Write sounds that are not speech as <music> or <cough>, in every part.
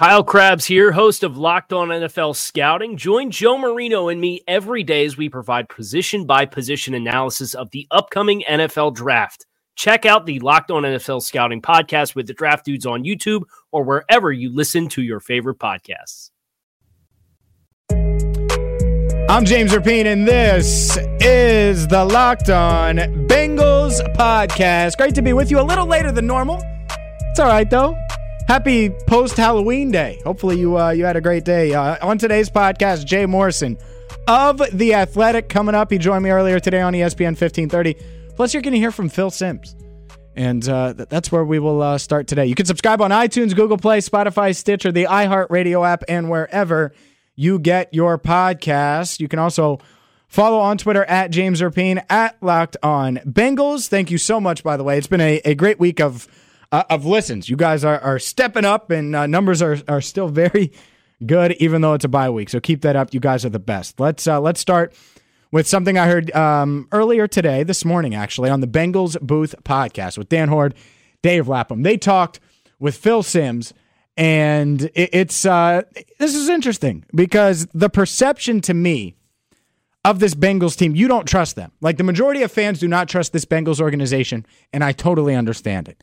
Kyle Crabbs here, host of Locked On NFL Scouting. Join Joe Marino and me every day as we provide position by position analysis of the upcoming NFL draft. Check out the Locked On NFL Scouting podcast with the draft dudes on YouTube or wherever you listen to your favorite podcasts. I'm James Rapien, and this is the Locked On Bengals podcast. Great to be with you a little later than normal. It's all right, though. Happy post Halloween day. Hopefully you uh, you had a great day. Uh, on today's podcast, Jay Morrison of the Athletic coming up. He joined me earlier today on ESPN 1530. Plus, you're going to hear from Phil Simms, and uh, th- that's where we will uh, start today. You can subscribe on iTunes, Google Play, Spotify, Stitcher, the iHeartRadio app, and wherever you get your podcasts. You can also follow on Twitter at James Rapien at Locked On Bengals. Thank you so much, by the way. It's been a, a great week of uh, of listens. You guys are, are stepping up, and uh, numbers are, are still very good, even though it's a bye week. So keep that up. You guys are the best. Let's uh, let's start with something I heard um, earlier today, this morning actually, on the Bengals Booth podcast with Dan Hoard, Dave Lapham. They talked with Phil Simms, and it, it's uh, this is interesting because the perception to me of this Bengals team, you don't trust them. Like the majority of fans do not trust this Bengals organization, and I totally understand it.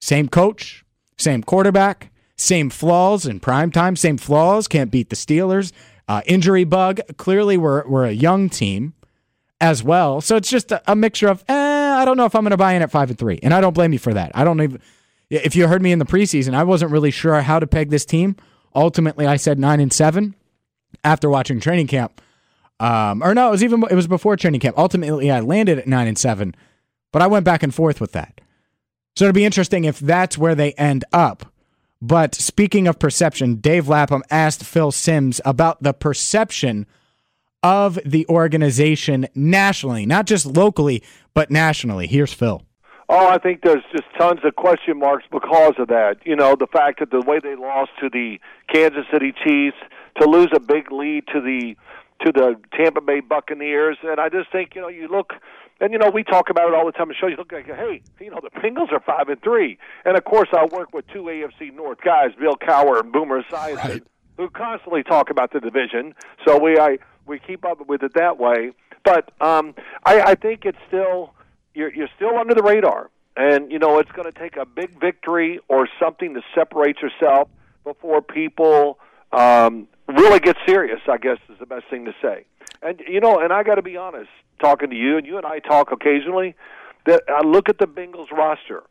Same coach, same quarterback, same flaws in prime time, same flaws, can't beat the Steelers. Uh, injury bug. Clearly, we're, we're a young team as well. So it's just a, a mixture of, eh, I don't know if I'm going to buy in at 5 and 3. And I don't blame you for that. I don't even, if you heard me in the preseason, I wasn't really sure how to peg this team. Ultimately, I said 9 and 7 after watching training camp. Um, or no, it was even it was before training camp. Ultimately, I landed at nine and seven, but I went back and forth with that. So it'll be interesting if that's where they end up. But speaking of perception, Dave Lapham asked Phil Simms about the perception of the organization nationally, not just locally, but nationally. Here's Phil. Oh, I think there's just tons of question marks because of that. You know, the fact that the way they lost to the Kansas City Chiefs, to lose a big lead to the to the Tampa Bay Buccaneers, and I just think you know you look and you know, we talk about it all the time. And show you look like, hey, you know, the Bengals are five and three, and of course, I work with two AFC North guys, Bill Cowher and Boomer Esiason, right. who constantly talk about the division. So we I we keep up with it that way. But um, I, I think it's still you're you're still under the radar, and you know, it's going to take a big victory or something to separate yourself before people um, really get serious. I guess is the best thing to say. And you know, and I got to be honest talking to you, and you and I talk occasionally, that I look at the Bengals roster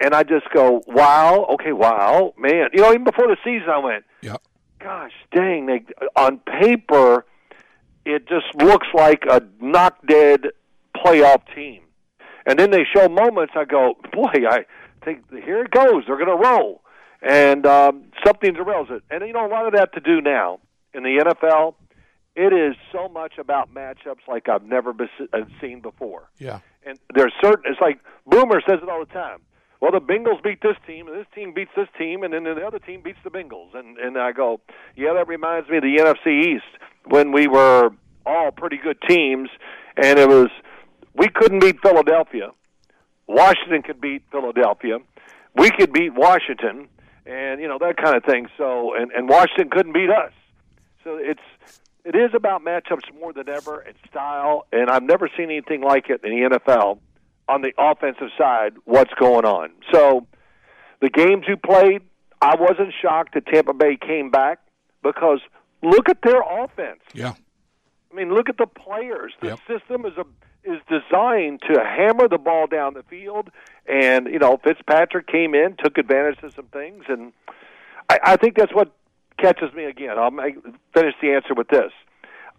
and I just go, wow, okay, wow, man. You know, even before the season, I went, yeah. gosh dang, they, on paper, it just looks like a knock dead playoff team. And then they show moments, I go, boy, I think here it goes. They're going to roll. And um, something derails it. And, you know, a lot of that to do now in the NFL it is so much about matchups like I've never been, uh, seen before. Yeah. And there's certain. It's like Boomer says it all the time. Well, the Bengals beat this team, and this team beats this team, and then the other team beats the Bengals. And and I go, yeah, that reminds me of the NFC East when we were all pretty good teams, and it was we couldn't beat Philadelphia. Washington could beat Philadelphia. We could beat Washington, and you know that kind of thing. So, and and Washington couldn't beat us. So it's it is about matchups more than ever and style, and I've never seen anything like it in the NFL on the offensive side. What's going on? So, the games you played, I wasn't shocked that Tampa Bay came back because look at their offense. Yeah. I mean, look at the players. The yep. system is a is designed to hammer the ball down the field, and you know Fitzpatrick came in, took advantage of some things, and I, I think that's what catches me again. I'll make, finish the answer with this.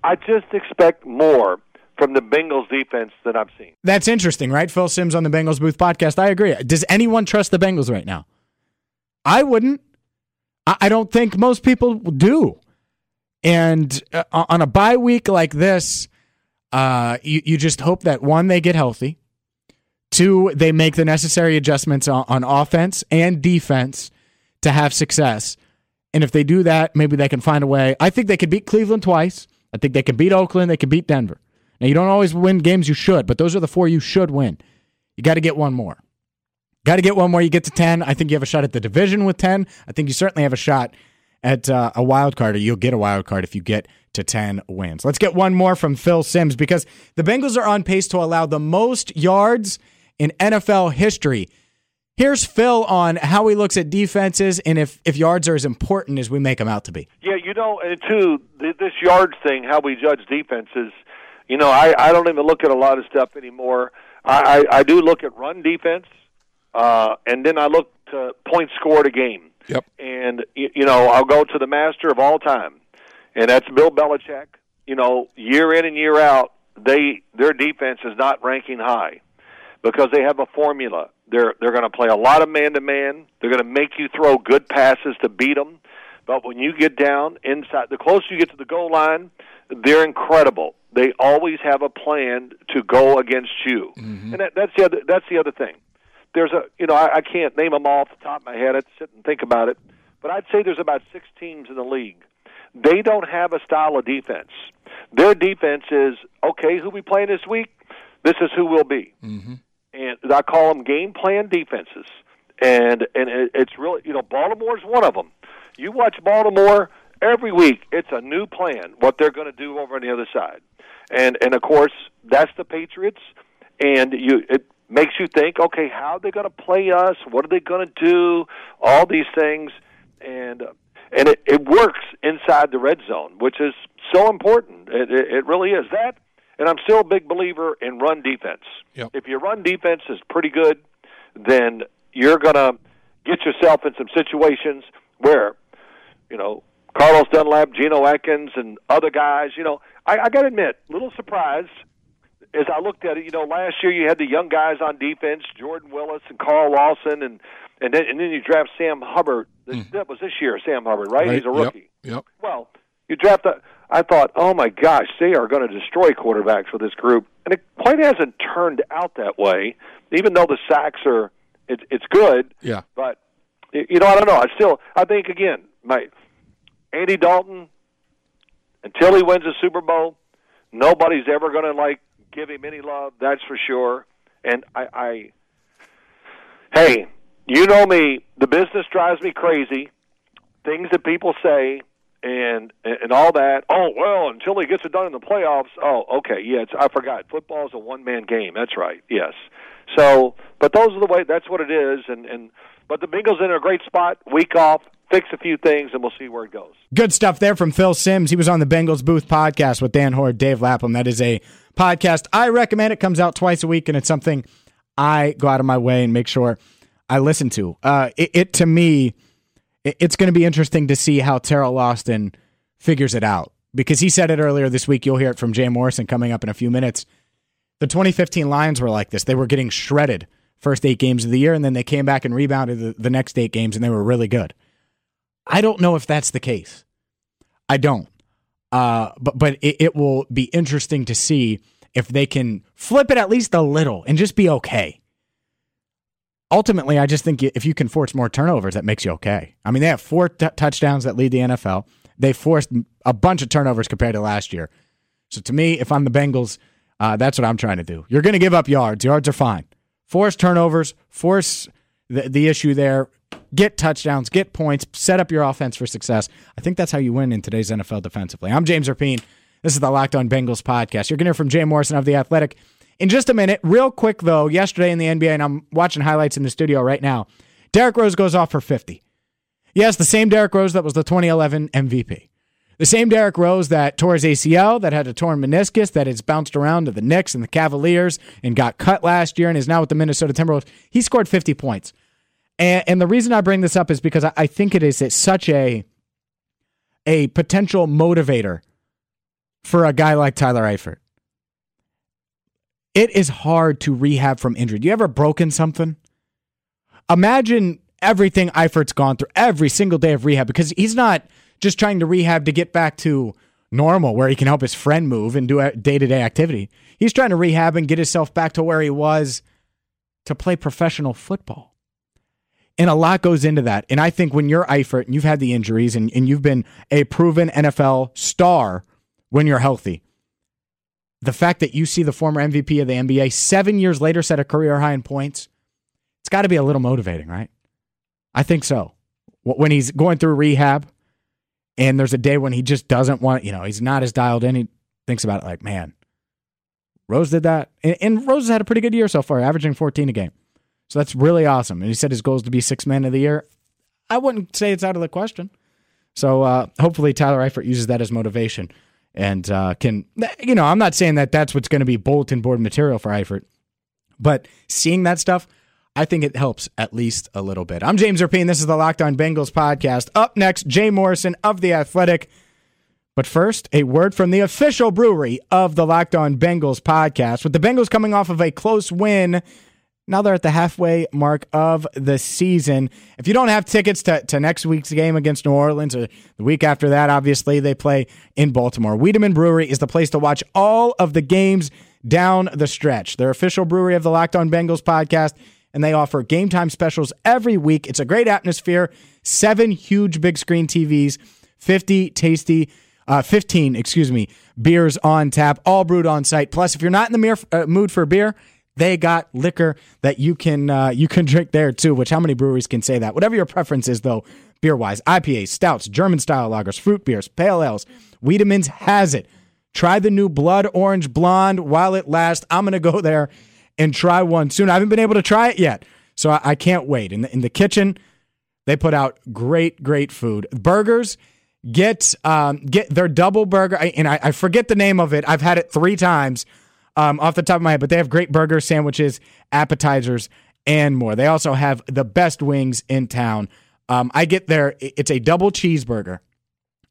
I just expect more from the Bengals defense that I've seen. That's interesting, right? Phil Simms on the Bengals Booth podcast. I agree. Does anyone trust the Bengals right now? I wouldn't. I don't think most people do. And uh, on a bye week like this, uh, you, you just hope that one, they get healthy. Two, they make the necessary adjustments on, on offense and defense to have success. And if they do that, maybe they can find a way. I think they could beat Cleveland twice. I think they can beat Oakland. They can beat Denver. Now, you don't always win games you should, but those are the four you should win. You got to get one more. Got to get one more. You get to 10. I think you have a shot at the division with 10. I think you certainly have a shot at uh, a wild card, or you'll get a wild card if you get to 10 wins. Let's get one more from Phil Simms because the Bengals are on pace to allow the most yards in NFL history. Here's Phil on how he looks at defenses and if, if yards are as important as we make them out to be. Yeah, you know, and too, this yards thing, how we judge defenses, you know, I, I don't even look at a lot of stuff anymore. I, I, I do look at run defense, uh, and then I look to points scored a game. Yep. And, you know, I'll go to the master of all time, and that's Bill Belichick. You know, year in and year out, they their defense is not ranking high because they have a formula. They're they're going to play a lot of man to man. They're going to make you throw good passes to beat them. But when you get down inside, the closer you get to the goal line, they're incredible. They always have a plan to go against you, mm-hmm. and that, that's the other that's the other thing. There's a you know I, I can't name them all off the top of my head. I'd sit and think about it, but I'd say there's about six teams in the league. They don't have a style of defense. Their defense is okay. Who we playing this week? This is who we'll be. Mm-hmm and I call them game plan defenses. And and it, it's really you know Baltimore's one of them. You watch Baltimore every week; it's a new plan what they're going to do over on the other side, and and of course that's the Patriots. And you it makes you think, okay, how are they going to play us? What are they going to do? All these things, and and it, it works inside the red zone, which is so important. It, it, it really is that and I'm still a big believer in run defense. Yep. If your run defense is pretty good, then you're going to get yourself in some situations where, you know, Carlos Dunlap, Geno Atkins, and other guys, you know, I, I got to admit, little surprise as I looked at it. You know, last year you had the young guys on defense, Jordan Willis and Carl Lawson, and and then and then you draft Sam Hubbard. Mm. That was this year, Sam Hubbard, right? right. He's a rookie. Yep. yep. Well, you draft a. I thought, oh my gosh, they are going to destroy quarterbacks with this group, and it quite hasn't turned out that way. Even though the sacks are, it's it's good. Yeah. But you know, I don't know. I still, I think again, my Andy Dalton, until he wins a Super Bowl, nobody's ever going to like give him any love. That's for sure. And I, I, hey, you know me. The business drives me crazy. Things that people say and and all that. Oh well, until he gets it done in the playoffs. Oh, okay, yeah. It's, I forgot. Football is a one man game. That's right. Yes. So, but those are the way. That's what it is. And and but the Bengals in a great spot. Week off. Fix a few things, and we'll see where it goes. Good stuff there from Phil Simms. He was on the Bengals Booth podcast with Dan Hoard, Dave Lapham. That is a podcast I recommend. It comes out twice a week, and it's something I go out of my way and make sure I listen to. Uh, it, it to me it's going to be interesting to see how Teryl Austin figures it out because he said it earlier this week. You'll hear it from Jay Morrison coming up in a few minutes. The 2015 Lions were like this. They were getting shredded first eight games of the year, and then they came back and rebounded the, the next eight games, and they were really good. I don't know if that's the case. I don't. Uh, but but it, it will be interesting to see if they can flip it at least a little and just be okay ultimately, I just think if you can force more turnovers, that makes you okay. I mean, they have four t- touchdowns that lead the NFL. They forced a bunch of turnovers compared to last year. So to me, if I'm the Bengals, uh, that's what I'm trying to do. You're going to give up yards. Yards are fine. Force turnovers, force the, the issue there, get touchdowns, get points, set up your offense for success. I think that's how you win in today's NFL defensively. I'm James Rapien. This is the Locked On Bengals podcast. You're going to hear from Jay Morrison of The Athletic in just a minute, real quick though, yesterday in the NBA, and I'm watching highlights in the studio right now, Derrick Rose goes off for 50. Yes, the same Derrick Rose that was the 2011 MVP. The same Derrick Rose that tore his ACL, that had a torn meniscus, that has bounced around to the Knicks and the Cavaliers and got cut last year and is now with the Minnesota Timberwolves. He scored 50 points. And, and the reason I bring this up is because I, I think it is such a, a potential motivator for a guy like Tyler Eifert it is hard to rehab from injury. You ever broken something? Imagine everything Eifert's gone through every single day of rehab because he's not just trying to rehab to get back to normal where he can help his friend move and do day to day activity. He's trying to rehab and get himself back to where he was to play professional football. And a lot goes into that. And I think when you're Eifert and you've had the injuries and, and you've been a proven NFL star when you're healthy, the fact that you see the former MVP of the NBA seven years later set a career high in points, it's got to be a little motivating, right? I think so. When he's going through rehab and there's a day when he just doesn't want, you know, he's not as dialed in, he thinks about it like, man, Rose did that. And, Rose has had a pretty good year so far, averaging 14 a game. So that's really awesome. And he said his goal is to be six man of the year. I wouldn't say it's out of the question. So uh, hopefully Tyler Eifert uses that as motivation and uh, can, you know, I'm not saying that that's what's going to be bulletin board material for Eifert, but seeing that stuff, I think it helps at least a little bit. I'm James Rapien. This is the Locked On Bengals podcast. Up next, Jay Morrison of The Athletic. But first, a word from the official brewery of the Locked On Bengals podcast. With the Bengals coming off of a close win now they're at the halfway mark of the season. If you don't have tickets to, to next week's game against New Orleans or the week after that, obviously they play in Baltimore. Wiedemann Brewery is the place to watch all of the games down the stretch. They're official brewery of the Locked On Bengals podcast, and they offer game time specials every week. It's a great atmosphere. Seven huge big screen TVs, 50 tasty, uh, 15, excuse me, beers on tap, all brewed on site. Plus, if you're not in the uh, mood for beer, they got liquor that you can uh, you can drink there too. Which how many breweries can say that? Whatever your preference is, though, beer wise, IPAs, stouts, German style lagers, fruit beers, pale ales. Wiedemann's has it. Try the new Blood Orange Blonde while it lasts. I'm gonna go there and try one soon. I haven't been able to try it yet, so I, I can't wait. In the, in the kitchen, they put out great great food. Burgers get um, get their double burger, and I, I forget the name of it. I've had it three times um, off the top of my head, but they have great burgers, sandwiches, appetizers, and more. They also have the best wings in town. Um, I get there, it's a double cheeseburger,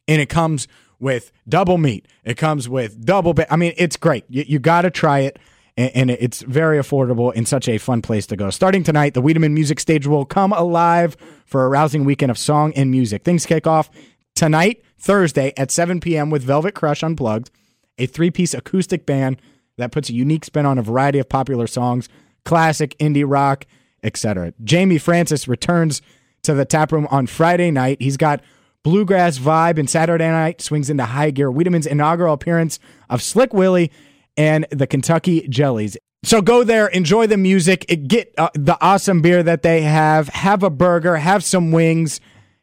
and it comes with double meat. It comes with double. Ba- I mean, it's great. You, you got to try it, and, and, it's very affordable and such a fun place to go. Starting tonight, the Wiedemann Music Stage will come alive for a rousing weekend of song and music. Things kick off tonight, Thursday at 7 p.m. with Velvet Crush Unplugged, a three piece acoustic band that puts a unique spin on a variety of popular songs, classic, indie rock, etc. Jamie Francis returns to the tap room on Friday night. He's got bluegrass vibe, and Saturday night swings into high gear. Wiedemann's inaugural appearance of Slick Willie and the Kentucky Jellies. So go there, enjoy the music, get uh, the awesome beer that they have, have a burger, have some wings.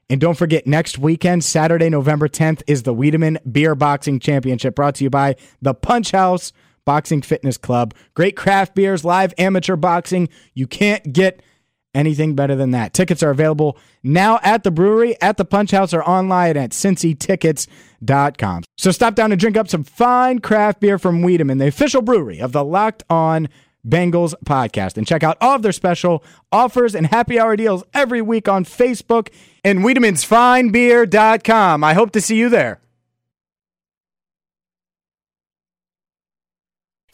And don't forget, next weekend, Saturday, November 10th, is the Wiedemann Beer Boxing Championship brought to you by the Punch House Boxing Fitness Club. Great craft beers, live amateur boxing. You can't get anything better than that. Tickets are available now at the brewery, at the Punch House, or online at cincytickets.com. So stop down and drink up some fine craft beer from Wiedemann, the official brewery of the Locked On Bengals podcast. And check out all of their special offers and happy hour deals every week on Facebook and Wiedemann'sFineBeer.com. I hope to see you there.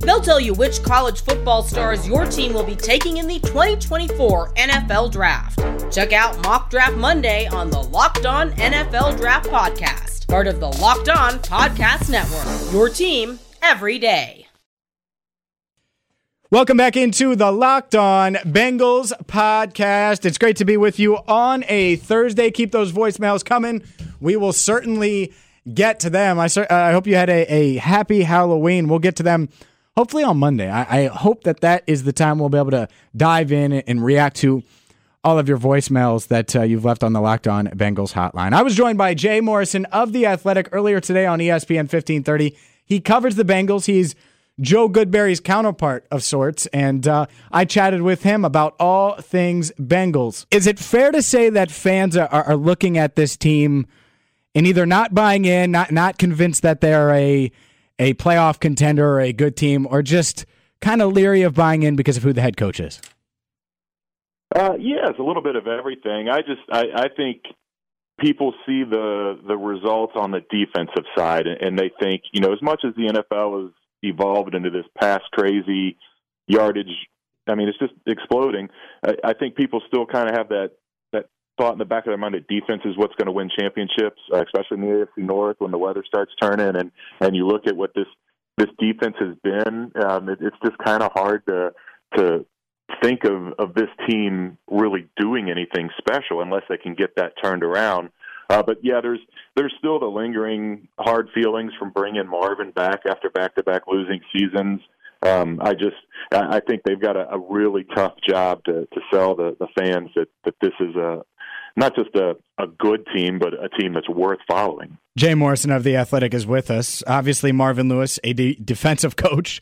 They'll tell you which college football stars your team will be taking in the 2024 NFL Draft. Check out Mock Draft Monday on the Locked On NFL Draft Podcast part of the Locked On Podcast Network. Your team every day. Welcome back into the Locked On Bengals podcast. It's great to be with you on a Thursday. Keep those voicemails coming. We will certainly get to them. I, uh, I hope you had a, a happy Halloween. We'll get to them hopefully on Monday. I, I hope that that is the time we'll be able to dive in and react to all of your voicemails that uh, you've left on the Locked On Bengals hotline. I was joined by Jay Morrison of The Athletic earlier today on ESPN 1530. He covers the Bengals. He's Joe Goodberry's counterpart of sorts, and uh, I chatted with him about all things Bengals. Is it fair to say that fans are, are looking at this team and either not buying in, not not convinced that they're a a playoff contender or a good team, or just kind of leery of buying in because of who the head coach is? Uh, yeah, it's a little bit of everything. I just I, I think people see the the results on the defensive side, and they think you know as much as the NFL has evolved into this past crazy yardage. I mean, it's just exploding. I, I think people still kind of have that that thought in the back of their mind that defense is what's going to win championships, uh, especially in the AFC North when the weather starts turning. And and you look at what this this defense has been. Um, it, it's just kind of hard to to think of of this team really doing anything special unless they can get that turned around. Uh, but yeah, there's there's still the lingering hard feelings from bringing Marvin back after back-to-back losing seasons. Um, I just I think they've got a, a really tough job to, to sell the, the fans that, that this is a not just a, a good team, but a team that's worth following. Jay Morrison of The Athletic is with us. Obviously, Marvin Lewis, a de- defensive <laughs> coach.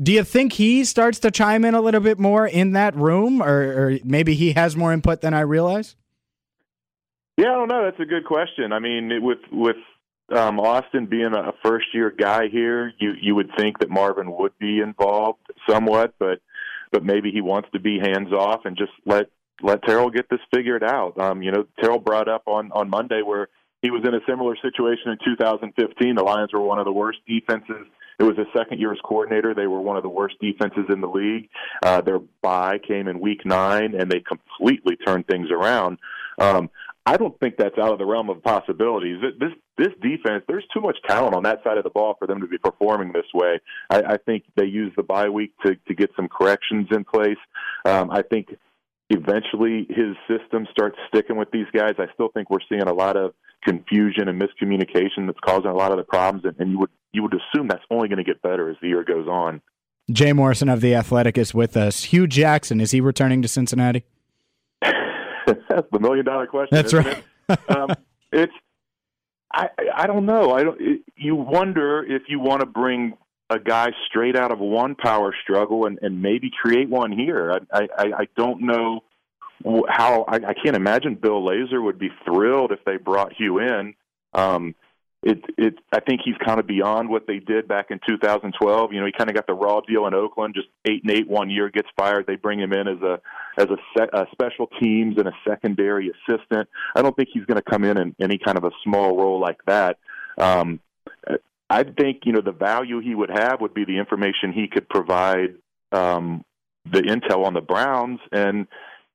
Do you think he starts to chime in a little bit more in that room, or, or maybe he has more input than I realize? Yeah, I don't know. That's a good question. I mean, with with um, Austin being a first year guy here, you you would think that Marvin would be involved somewhat, but but maybe he wants to be hands off and just let let Teryl get this figured out. Um, you know, Teryl brought up on on Monday where he was in a similar situation in 2015. The Lions were one of the worst defenses. It was a second year as coordinator. They were one of the worst defenses in the league. Uh, their bye came in week nine, and they completely turned things around. Um, I don't think that's out of the realm of possibilities. This this defense, there's too much talent on that side of the ball for them to be performing this way. I, I think they use the bye week to to get some corrections in place. Um, I think eventually his system starts sticking with these guys. I still think we're seeing a lot of confusion and miscommunication that's causing a lot of the problems, and, and you would you would assume that's only going to get better as the year goes on. Jay Morrison of the Athletic is with us. Hue Jackson is he returning to Cincinnati? <laughs> that's the million dollar question. That's right. It? <laughs> um, it's I I don't know. I don't. It, you wonder if you want to bring a guy straight out of one power struggle and, and maybe create one here. I I, I don't know how. I, I can't imagine Bill Lazor would be thrilled if they brought Hue in. Um, it it I think he's kind of beyond what they did back in 2012. You know, he kind of got the raw deal in Oakland, just eight and eight one year, gets fired. They bring him in as a as a, se- a special teams and a secondary assistant. I don't think he's going to come in in any kind of a small role like that. Um, I think you know the value he would have would be the information he could provide um, the intel on the Browns, and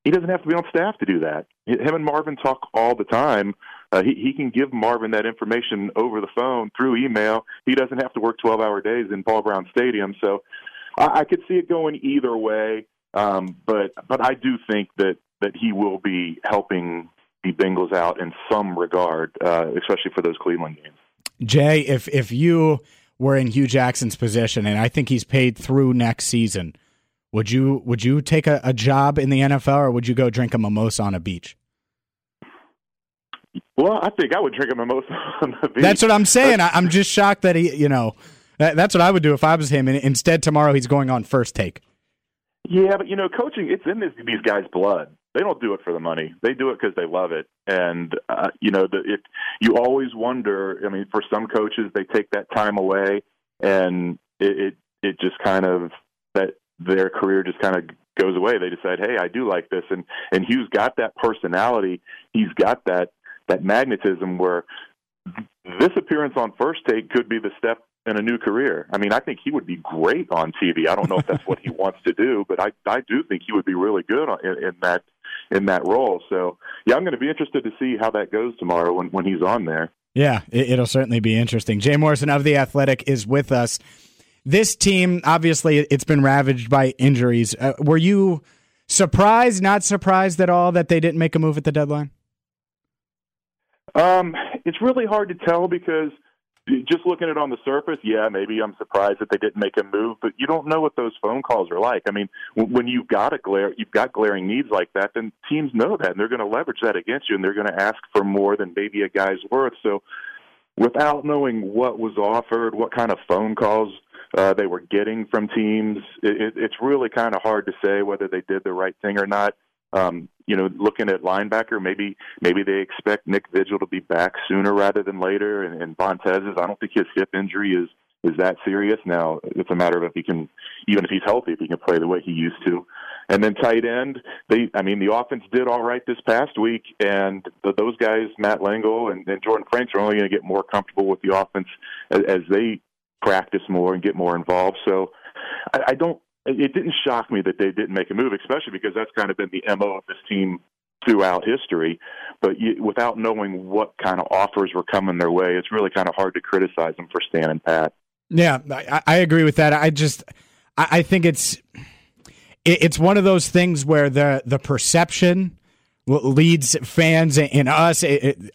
he doesn't have to be on staff to do that. Him and Marvin talk all the time uh, he, he can give Marvin that information over the phone through email. He doesn't have to work 12 hour days in Paul Brown Stadium. So I, I could see it going either way. Um, but but I do think that that he will be helping the Bengals out in some regard, uh, especially for those Cleveland games. Jay, if if you were in Hue Jackson's position, and I think he's paid through next season, would you would you take a, a job in the NFL, or would you go drink a mimosa on a beach? Well, I think I would drink a mimosa <laughs> on the beach. That's what I'm saying. I, am just shocked that he, you know, that, that's what I would do if I was him. And instead, tomorrow he's going on first take. Yeah, but you know, coaching it's in this, these guys' blood. They don't do it for the money. They do it because they love it. And uh, you know, the, it you always wonder. I mean, for some coaches, they take that time away, and it it, it just kind of that their career just kind of goes away. They decide, hey, I do like this, and and Hue's got that personality. He's got that that magnetism where this appearance on First Take could be the step in a new career. I mean, I think he would be great on TV. I don't know if that's what he <laughs> wants to do, but I I do think he would be really good in, in that in that role. So yeah, I'm going to be interested to see how that goes tomorrow when when he's on there. Yeah, it, will certainly be interesting. Jay Morrison of the Athletic is with us. This team, obviously, it's been ravaged by injuries. Uh, were you surprised, not surprised at all that they didn't make a move at the deadline? Um, it's really hard to tell because just looking at it on the surface, yeah, maybe I'm surprised that they didn't make a move, but you don't know what those phone calls are like. I mean, when you've got a glare, you've got glaring needs like that, then teams know that and they're going to leverage that against you, and they're going to ask for more than maybe a guy's worth. So, without knowing what was offered, what kind of phone calls uh, they were getting from teams, it, it, it's really kind of hard to say whether they did the right thing or not. Um, you know, looking at linebacker, maybe maybe they expect Nick Vigil to be back sooner rather than later, and, and Vontaze is. I don't think his hip injury is is that serious. Now it's a matter of if he can, even if he's healthy, if he can play the way he used to. And then tight end, they, I mean, the offense did all right this past week, and the, those guys, Matt Lengel and, and Jordan Franks, are only going to get more comfortable with the offense as, as they practice more and get more involved. So I, I don't. It didn't shock me that they didn't make a move, especially because that's kind of been the mo of this team throughout history. But you, without knowing what kind of offers were coming their way, it's really kind of hard to criticize them for standing pat. Yeah, I, I agree with that. I just, I, I think it's, it, it's one of those things where the the perception leads fans and us,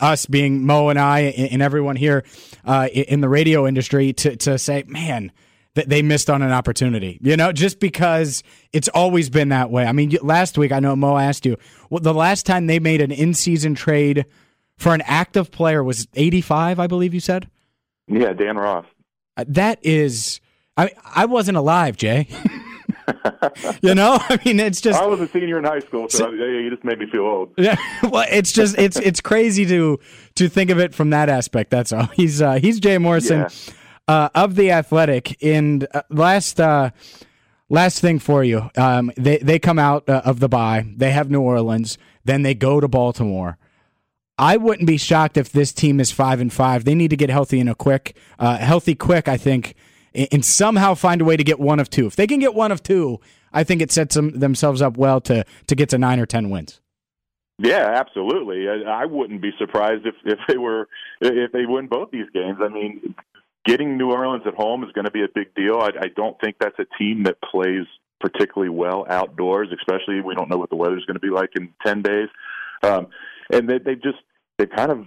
us being Mo and I and everyone here uh, in the radio industry to to say, man, that they missed on an opportunity. You know, just because it's always been that way. I mean, last week I know Mo asked you, well, the last time they made an in-season trade for an active player was 85, I believe you said. Yeah, Dan Ross. Uh, that is, I I wasn't alive, Jay. <laughs> <laughs> you know, I mean, it's just. I was a senior in high school, so, so you just made me feel old. <laughs> Yeah, well, it's just it's it's crazy to to think of it from that aspect. That's all. <laughs> He's uh, he's Jay Morrison yeah. uh, of the Athletic. And uh, last uh, last thing for you, um, they they come out uh, of the bye. They have New Orleans, then they go to Baltimore. I wouldn't be shocked if this team is five and five. They need to get healthy in a quick, uh, healthy quick. I think and somehow find a way to get one of two. If they can get one of two, I think it sets them, themselves up well to to get to nine or ten wins. Yeah, absolutely. I, I wouldn't be surprised if if they were if they win both these games. I mean, getting New Orleans at home is going to be a big deal. I, I don't think that's a team that plays particularly well outdoors, especially we don't know what the weather's going to be like in ten days. Um, and they, they just they kind of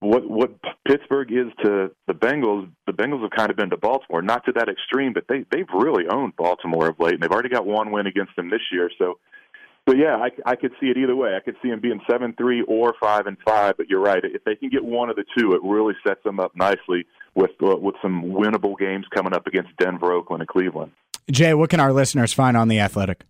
what what Pittsburgh is to the Bengals, the Bengals have kind of been to Baltimore, not to that extreme, but they they've really owned Baltimore of late, and they've already got one win against them this year. So, but yeah, I, I could see it either way. I could see them being seven three or five and five. But you're right, if they can get one of the two, it really sets them up nicely with uh, with some winnable games coming up against Denver, Oakland, and Cleveland. Jay, what can our listeners find on the Athletic?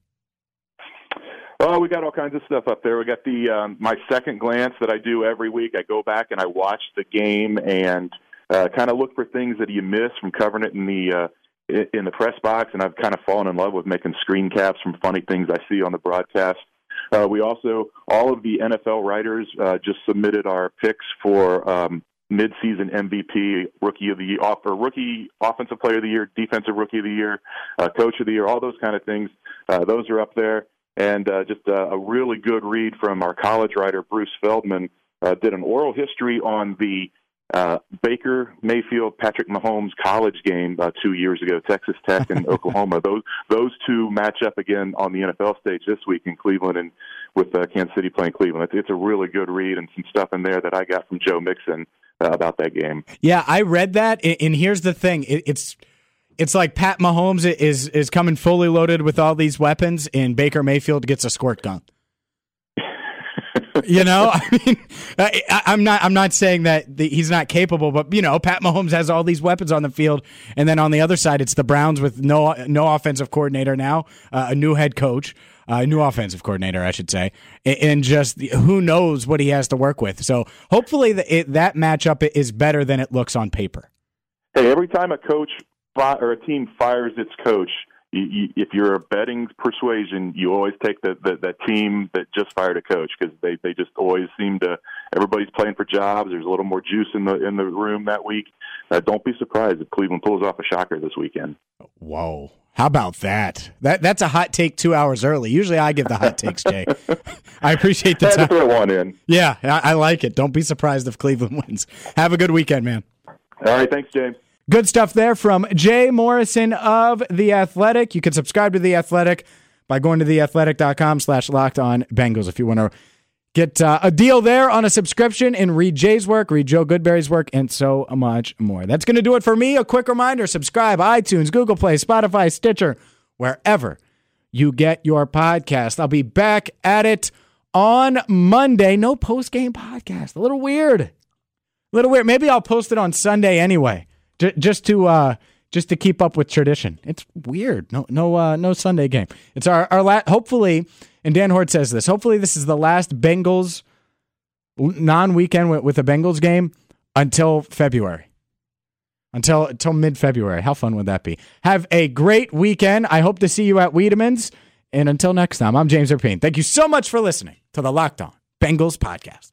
Oh, we got all kinds of stuff up there. We got the um, my second glance that I do every week. I go back and I watch the game and uh, kind of look for things that you miss from covering it in the uh, in the press box. And I've kind of fallen in love with making screen caps from funny things I see on the broadcast. Uh, we also all of the NFL writers uh, just submitted our picks for um, mid-season MVP, rookie of the year, or rookie offensive player of the year, defensive rookie of the year, uh, coach of the year, all those kind of things. Uh, those are up there and uh, just a, a, really good read from our college writer Bruce Feldman. Uh, did an oral history on the uh, Baker Mayfield Patrick Mahomes college game uh, two years ago, Texas Tech and <laughs> Oklahoma. Those those two match up again on the NFL stage this week in Cleveland and with uh, Kansas City playing Cleveland. It's, it's a really good read and some stuff in there that I got from Joe Mixon uh, about that game. Yeah, I read that, and here's the thing: it, it's it's like Pat Mahomes is is coming fully loaded with all these weapons, and Baker Mayfield gets a squirt gun. you know, <laughs> I mean, I, am not I'm not saying that the, he's not capable, but you know, Pat Mahomes has all these weapons on the field, and then on the other side, it's the Browns with no no offensive coordinator now, uh, a new head coach. Uh, new offensive coordinator, I should say, and just who knows what he has to work with. So hopefully, the, it, that matchup is better than it looks on paper. Hey, every time a coach fi- or a team fires its coach, you, you, if you're a betting persuasion, you always take the, the, the team that just fired a coach because they, they just always seem to. Everybody's playing for jobs. There's a little more juice in the in the room that week. Uh, don't be surprised if Cleveland pulls off a shocker this weekend. Whoa. How about that? That that's a hot take two hours early. Usually I give the hot takes, Jay. I appreciate the time. throw one in. Yeah, I, I like it. Don't be surprised if Cleveland <laughs> wins. Have a good weekend, man. All right, thanks, James. Good stuff there from Jay Morrison of The Athletic. You can subscribe to The Athletic by going to theathletic.com slash locked on Bengals if you want to get uh, a deal there on a subscription and read Jay's work, read Joe Goodberry's work, and so much more. That's going to do it for me. A quick reminder subscribe iTunes, Google Play, Spotify, Stitcher, wherever you get your podcast. I'll be back at it on Monday. No post game podcast. A little weird. A little weird. Maybe I'll post it on Sunday anyway. J- just to uh, just to keep up with tradition. It's weird. No no uh, no Sunday game. It's our our la- hopefully and Dan Hoard says this. Hopefully this is the last Bengals non-weekend with, with a Bengals game until February. until until mid February. How fun would that be? Have a great weekend. I hope to see you at Wiedemann's. And until next time, I'm James Rapien. Thank you so much for listening to the Locked On Bengals podcast.